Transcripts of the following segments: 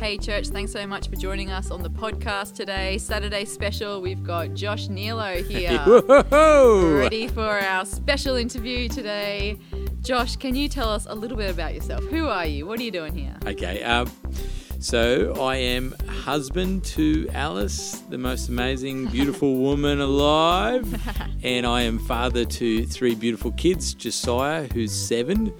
Hey, church, thanks so much for joining us on the podcast today. Saturday special, we've got Josh Neelo here. Ready for our special interview today. Josh, can you tell us a little bit about yourself? Who are you? What are you doing here? Okay, um, so I am husband to Alice, the most amazing, beautiful woman alive, and I am father to three beautiful kids Josiah, who's seven,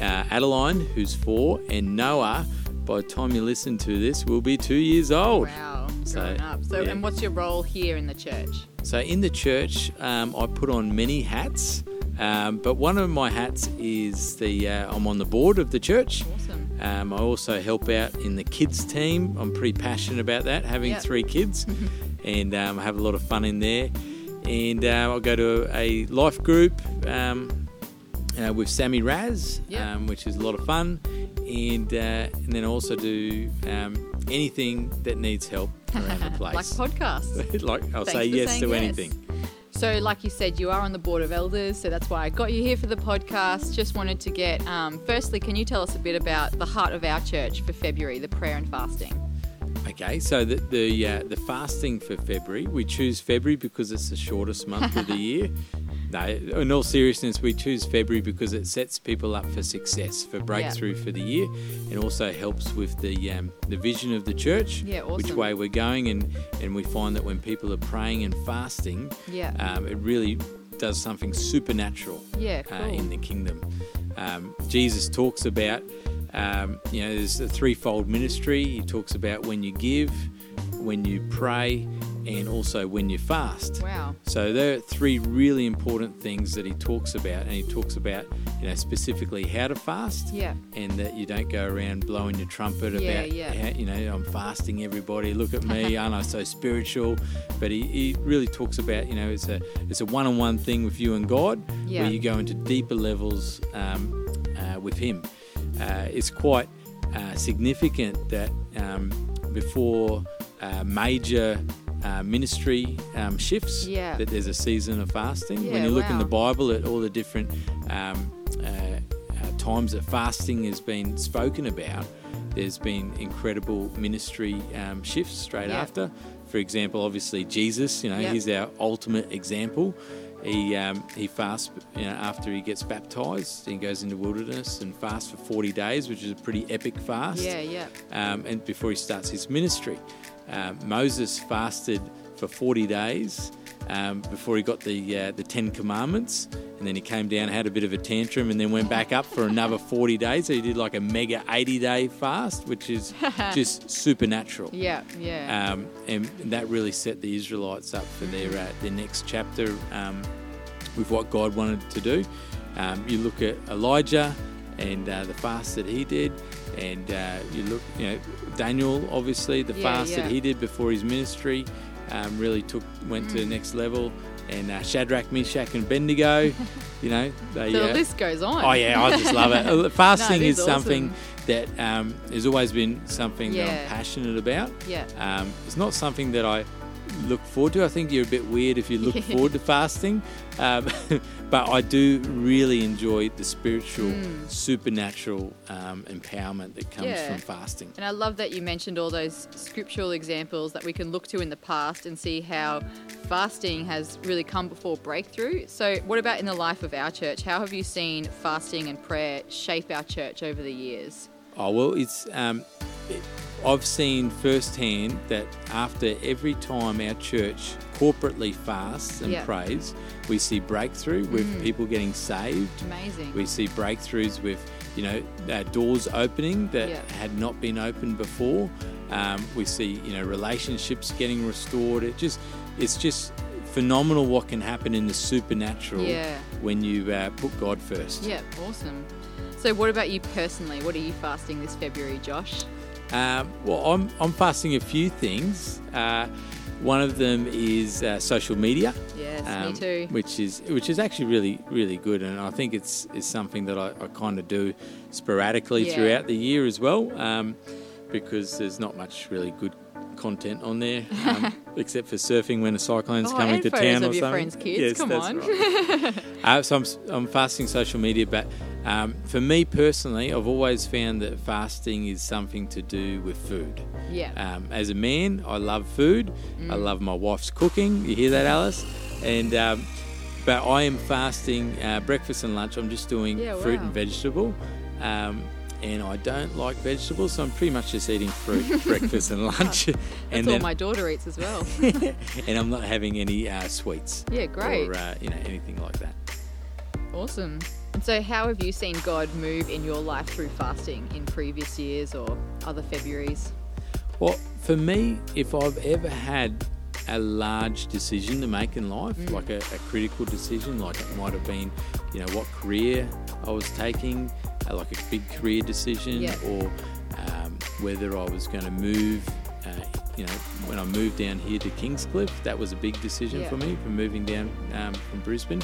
uh, Adeline, who's four, and Noah, by the time you listen to this, we'll be two years old. Wow, So, growing up. So, yeah. and what's your role here in the church? So in the church, um, I put on many hats, um, but one of my hats is the uh, I'm on the board of the church. Awesome. Um, I also help out in the kids team. I'm pretty passionate about that, having Yep. three kids, and um, I have a lot of fun in there. And uh, I'll go to a life group um, uh, with Sammy Raz, Yep. um, which is a lot of fun. And uh, and then also do um, anything that needs help around the place, Like podcasts. like I'll Thanks say yes to yes. anything. So, like you said, you are on the board of elders, so that's why I got you here for the podcast. Just wanted to get, um, firstly, can you tell us a bit about the heart of our church for February, the prayer and fasting? Okay, so the the, uh, the fasting for February, we choose February because it's the shortest month of the year. No, in all seriousness, we choose February because it sets people up for success, for breakthrough for the year, and also helps with the um, the vision of the church, Yeah, which way we're going, and and we find that when people are praying and fasting, Yeah. um, it really does something supernatural Yeah, uh, in the kingdom. Um, Jesus talks about, um, you know, there's a threefold ministry. He talks about when you give, when you pray, and also when you fast. Wow. So there are three really important things that he talks about, and he talks about, you know, specifically how to fast, Yeah. and that you don't go around blowing your trumpet Yeah, about, yeah. how, you know, I'm fasting. Everybody, look at me, aren't I so spiritual? But he, he really talks about, you know, it's a it's a one-on-one thing with you and God, Yeah. where you go into deeper levels um, uh, with Him. Uh, it's quite uh, significant that um, before uh, major uh, ministry um, shifts, Yeah. that there's a season of fasting. Yeah, when you look in the Bible at all the different um, uh, uh, times that fasting has been spoken about, there's been incredible ministry um, shifts straight Yeah. after. For example, obviously Jesus, you know, he's our ultimate example. He um, he fasts, you know, after he gets baptized. He goes into wilderness and fasts for 40 days, which is a pretty epic fast Yeah, yeah. um, and before he starts his ministry. Um, Moses fasted for 40 days um, before he got the uh, the Ten Commandments, and then he came down, had a bit of a tantrum, and then went back up for another 40 days. So he did like a mega 80 day fast, which is just supernatural. Yeah, yeah. Um, and that really set the Israelites up for their uh, their next chapter um, with what God wanted to do. Um, you look at Elijah and uh, the fast that he did, and uh, you look, you know, Daniel, obviously the Yeah, fast yeah. that he did before his ministry um, really took went Mm. to the next level. And uh, Shadrach, Meshach, and Bendigo, you know, they. the uh, list goes on. Oh yeah, I just love it. Uh, Fasting No, is is something that um, has always been something that I'm passionate about. Yeah. Um, it's not something that I look forward to. I think you're a bit weird if you look forward to fasting, um, but I do really enjoy the spiritual, supernatural um, empowerment that comes. Yeah. from fasting. And I love that you mentioned all those scriptural examples that we can look to in the past and see how fasting has really come before breakthrough. So, what about in the life of our church? How have you seen fasting and prayer shape our church over the years? Oh well, it's um, I've seen firsthand that after every time our church corporately fasts and Yeah. prays, we see breakthrough with people getting saved. Amazing. We see breakthroughs with, you know, uh, doors opening that Yeah. had not been opened before. Um, we see, you know, relationships getting restored. It just, it's just phenomenal what can happen in the supernatural Yeah. when you uh, put God first. yeah, awesome. So, what about you personally? What are you fasting this February, Josh? Um, well, I'm, I'm fasting a few things. Uh, one of them is uh, social media. Yes, um, me too. Which is which is actually really really good, and I think it's is something that I, I kind of do sporadically Yeah. throughout the year as well, um, because there's not much really good content on there, um, except for surfing when a cyclone's Oh, coming to town of or your something. friends' kids, Yes, come that's on. right. uh, so I'm, I'm fasting social media, but Um, for me personally, I've always found that fasting is something to do with food. Yeah. Um, as a man, I love food. I love my wife's cooking. You hear that, Alice? And um, but I am fasting uh, breakfast and lunch. I'm just doing Yeah, fruit wow. and vegetable. Um, and I don't like vegetables, so I'm pretty much just eating fruit, breakfast and lunch, That's and all then my daughter eats as well. and I'm not having any uh, sweets yeah, great. or uh, you know anything like that. Awesome. And so, how have you seen God move in your life through fasting in previous years or other Februaries? Well, for me, if I've ever had a large decision to make in life, Mm. like a, a critical decision, like it might have been, you know, what career I was taking, uh, like a big career decision, Yeah. or um, whether I was going to move. Uh, you know, when I moved down here to Kingscliff, that was a big decision Yeah. for me from moving down um, from Brisbane.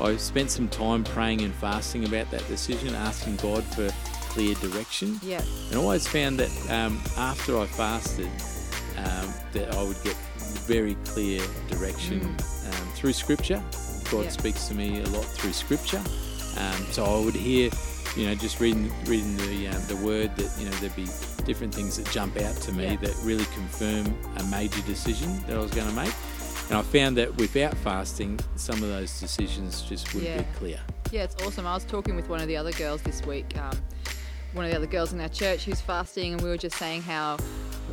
I spent some time praying and fasting about that decision, asking God for clear direction. Yeah. And I always found that um, after I fasted, um, that I would get very clear direction um, through Scripture. God Yeah. speaks to me a lot through Scripture. Um, so I would hear, you know, just reading reading the um, the Word that you know there'd be different things that jump out to me Yeah. that really confirm a major decision that I was going to make. And I found that without fasting, some of those decisions just wouldn't Yeah. be clear. Yeah, it's awesome. I was talking with one of the other girls this week, um, one of the other girls in our church who's fasting, and we were just saying how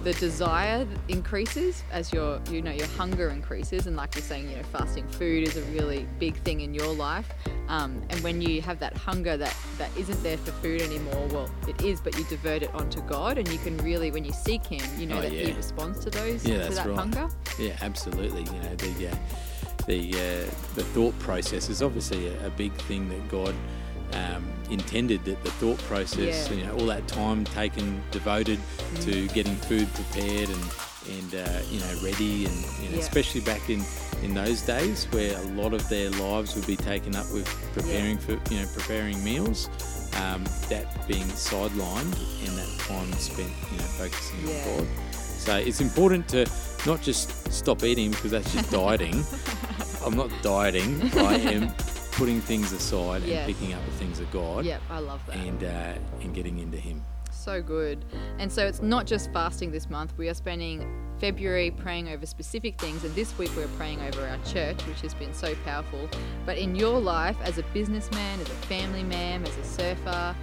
the desire increases as your you know your hunger increases, and like you're saying, you know, fasting food is a really big thing in your life. Um, and when you have that hunger that that isn't there for food anymore, well, it is, but you divert it onto God, and you can really, when you seek Him, you know Oh, that He responds to those Yeah, to that's that right. hunger. Yeah, absolutely. You know, the uh, the uh, the thought process is obviously a, a big thing that God um, intended. That the thought process, Yeah. you know, all that time taken, devoted to getting food prepared and and uh, you know ready, and you know, Yeah. especially back in in those days where a lot of their lives would be taken up with preparing for you know preparing meals. Um, that being sidelined and that time spent, you know, focusing Yeah. on God. So it's important to not just stop eating because that's just dieting. I'm not dieting. I am putting things aside Yes. and picking up the things of God Yep, I love that. and uh, and getting into Him. So good. And so it's not just fasting this month. We are spending February praying over specific things, and this week we're praying over our church, which has been so powerful. But in your life, as a businessman, as a family man, as a surfer,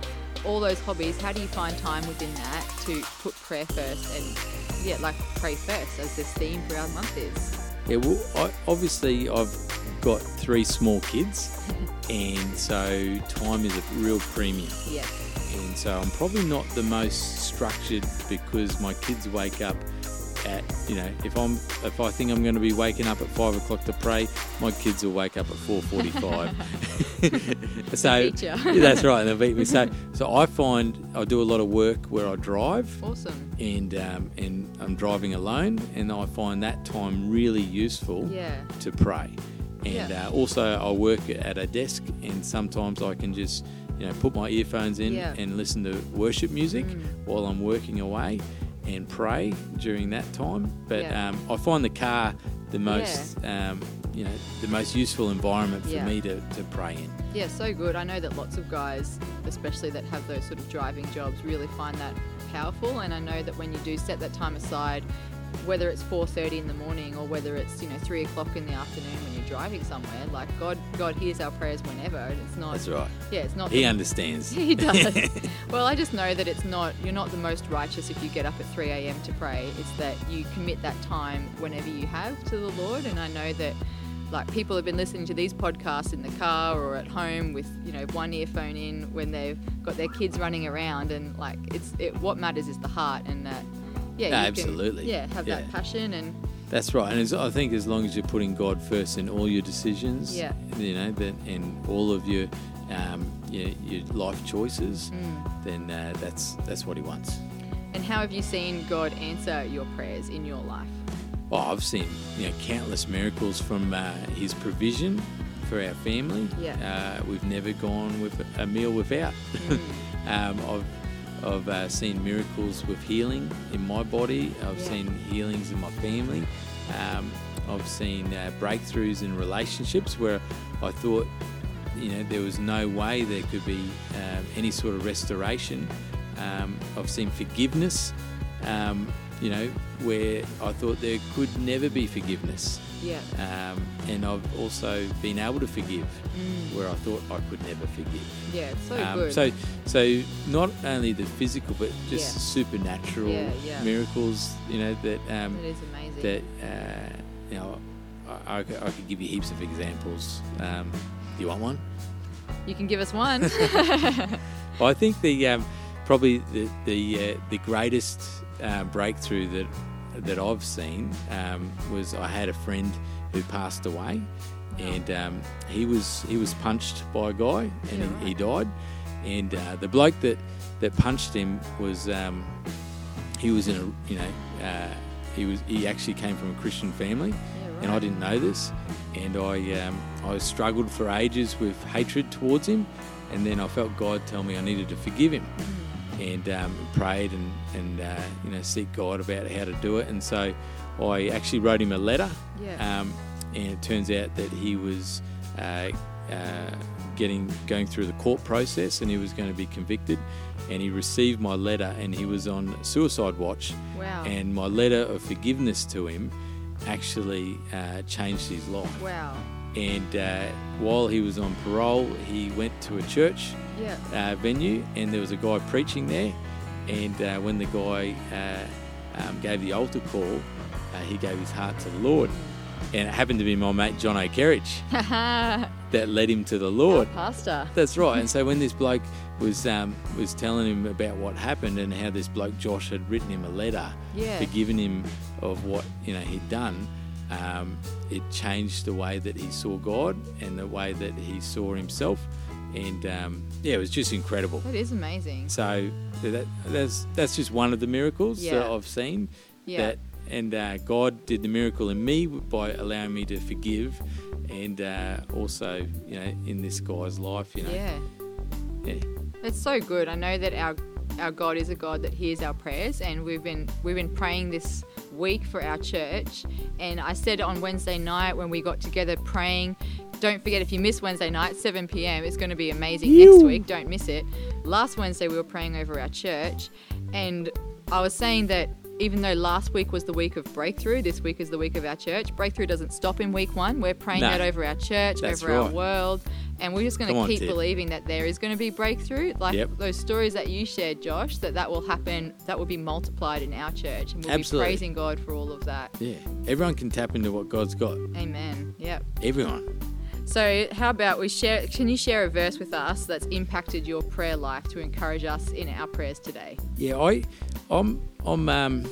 all those hobbies, how do you find time within that to put prayer first and, yeah, like pray first, as this theme for our month is? Yeah, well, I, obviously I've got three small kids, and so time is a real premium. Yes. and so I'm probably not the most structured because my kids wake up at you know if I'm if I think I'm going to be waking up at five o'clock to pray, my kids will wake up at four forty-five. so. Yeah, that's right, they'll beat me. So so I find I do a lot of work where I drive Awesome. and um, and I'm driving alone, and I find that time really useful Yeah. to pray. And Yeah. uh, also, I work at a desk, and sometimes I can just, you know, put my earphones in Yeah. and listen to worship music Mm. while I'm working away, and pray during that time. But Yeah. um, I find the car the most, um, you know, the most useful environment for Yeah. me to, to pray in. Yeah, so good. I know that lots of guys, especially that have those sort of driving jobs, really find that powerful. And I know that when you do set that time aside, whether it's 4:30 in the morning or whether it's you know three o'clock in the afternoon when you're driving somewhere, like God, God hears our prayers whenever. And it's not. That's right. Yeah, it's not. He the- understands. he does. well, I just know that it's not. You're not the most righteous if you get up at 3 a.m. to pray. It's that you commit that time whenever you have to the Lord. And I know that, like, people have been listening to these podcasts in the car or at home with, you know, one earphone in when they've got their kids running around. And like, it's it, what matters is the heart and that. Yeah, Yeah, absolutely. Can, yeah, have Yeah. that passion and That's right, and as, I think as long as you're putting God first in all your decisions, Yeah. you know, that and all of your um, your, your life choices, Mm. then uh, that's that's what He wants. and how have you seen God answer your prayers in your life? Well, I've seen you know countless miracles from uh, His provision for our family. Yeah. Uh, we've never gone with a meal without. Mm. um, I've I've uh, seen miracles with healing in my body. I've Yeah. seen healings in my family. Um, I've seen uh, breakthroughs in relationships where I thought you know there was no way there could be um, any sort of restoration. Um, I've seen forgiveness, um, you know, where I thought there could never be forgiveness. Yeah. Um, and I've also been able to forgive Mm. where I thought I could never forgive. Yeah. So Um, good. So, so not only the physical, but just Yeah. supernatural Yeah, yeah. miracles. You know that um, it is amazing. that uh, you know I, I, could- I could give you heaps of examples. Um, do you want one? you can give us one. Well, I think the um, probably the the, uh, the greatest uh, breakthrough that that I've seen um, was I had a friend who passed away, and um, he was he was punched by a guy and Yeah, he, he died, and uh, the bloke that that punched him was um, he was in a you know uh, he was he actually came from a Christian family, Yeah, and I didn't know this, and I um, I struggled for ages with hatred towards him, and then I felt God tell me I needed to forgive him, Mm. And um, prayed and and uh, you know seek God about how to do it, and so I actually wrote him a letter, Yeah. um, and it turns out that he was. Uh, uh, getting going through the court process and he was going to be convicted and he received my letter and he was on suicide watch wow. and my letter of forgiveness to him actually uh, changed his life. wow. And uh, while he was on parole, he went to a church Yeah. uh, venue, and there was a guy preaching there. And uh, when the guy uh, um, gave the altar call, uh, he gave his heart to the Lord. And it happened to be my mate John O'Kerridge Our that led him to the Lord. pastor. That's right. And so when this bloke was um, was telling him about what happened and how this bloke Josh had written him a letter, Yeah. forgiven him of what you know he'd done, um, it changed the way that he saw God and the way that he saw himself, and um, yeah, it was just incredible. That is amazing. So that, that's that's just one of the miracles that I've seen. Yeah. That and uh, God did the miracle in me by allowing me to forgive, and uh, also you know in this guy's life, you know, Yeah. yeah. It's so good. I know that our our God is a God that hears our prayers, and we've been we've been praying this week for our church. And I said on Wednesday night when we got together praying, don't forget if you miss Wednesday night, 7 p.m. It's going to be amazing next week. Don't miss it. Last Wednesday we were praying over our church, and I was saying that even though last week was the week of breakthrough, this week is the week of our church. Breakthrough doesn't stop in week one. We're praying No. that over our church, That's over our world, and we're just going to keep Tiff. believing that there is going to be breakthrough. Like Yep. those stories that you shared, Josh, that that will happen, that will be multiplied in our church, and we'll Absolutely. be praising God for all of that. Yeah, everyone can tap into what God's got. Amen. Yep. Everyone. So, how about we share? Can you share a verse with us that's impacted your prayer life to encourage us in our prayers today? Yeah, I, I'm, I'm, um,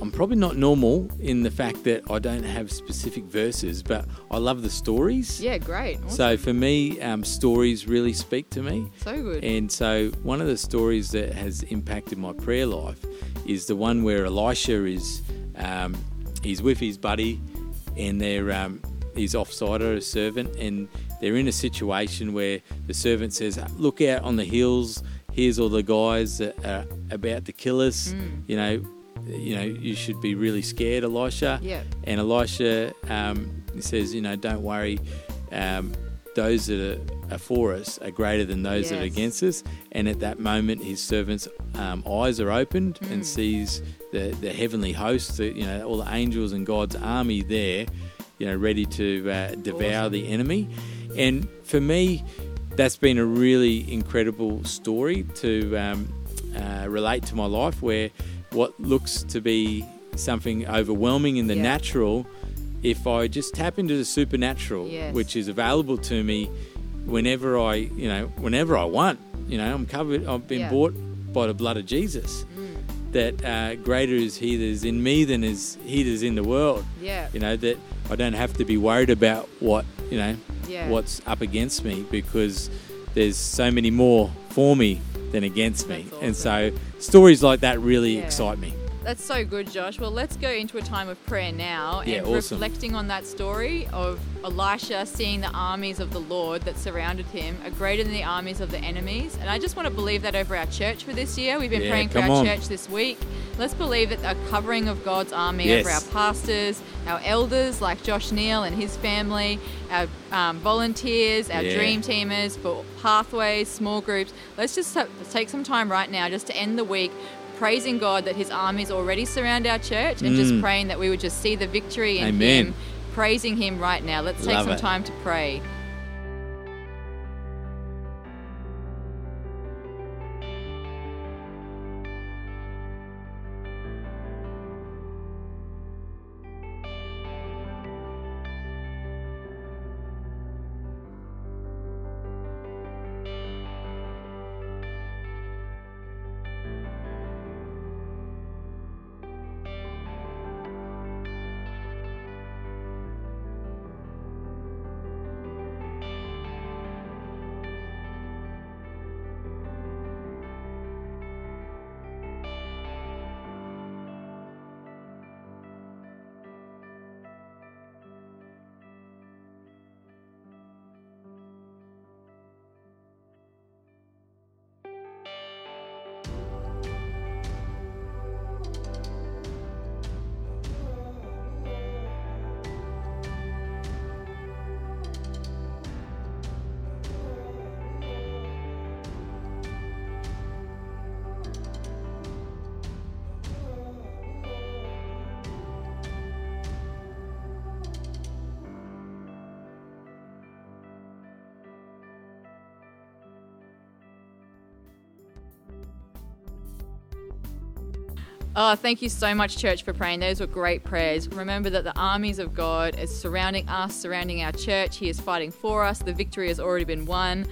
I'm probably not normal in the fact that I don't have specific verses, but I love the stories. Yeah, great. Awesome. So for me, um, stories really speak to me. So good. And so one of the stories that has impacted my prayer life is the one where Elisha is, um, he's with his buddy, and they're um, he's offside a servant, and they're in a situation where the servant says, "Look out on the hills. Here's all the guys that are about to kill us. You know, you know, you should be really scared, Elisha." Yeah. And Elisha um, says, "You know, don't worry. Um, those that are, are for us are greater than those that are against us." And at that moment, his servant's um, eyes are opened Mm. and sees the, the heavenly host, the, you know, all the angels and God's army there, you know, ready to uh, devour Awesome. the enemy. And for me, that's been a really incredible story to um, uh, relate to my life, where what looks to be something overwhelming in the Yeah. natural, if I just tap into the supernatural, Yes. which is available to me whenever I, you know, whenever I want. You know, I'm covered. I've been Yeah. Mm. bought by the blood of Jesus. That uh, greater is He that is in me than is He that is in the world. Yeah. You know that I don't have to be worried about what you know Yeah. what's up against me because there's so many more for me than against me. And so stories like that really Yeah. excite me. That's so good, Josh. Well, let's go into a time of prayer now Yeah, and awesome. reflecting on that story of Elisha seeing the armies of the Lord that surrounded him are greater than the armies of the enemies. And I just want to believe that over our church for this year. We've been Yeah, praying for our on. church this week. Let's believe that a covering of God's army Yes. over our pastors, our elders like Josh Neal and his family, our um, volunteers, our Yeah. dream teamers for pathways, small groups. Let's just ta- take some time right now just to end the week praising God that his armies already surround our church and just praying that we would just see the victory in Mm. Amen. him, praising him right now. Let's take Love some it. time to pray. Oh, thank you so much, church, for praying. Those were great prayers. Remember that the armies of God is surrounding us, surrounding our church. He is fighting for us. The victory has already been won.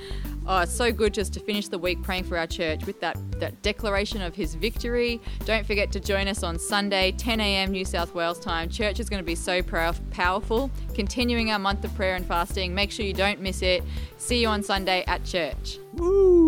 Oh, it's so good just to finish the week praying for our church with that, that declaration of his victory. Don't forget to join us on Sunday, 10 a.m. New South Wales time. Church is going to be so pow- powerful. Continuing our month of prayer and fasting. Make sure you don't miss it. See you on Sunday at church. Woo!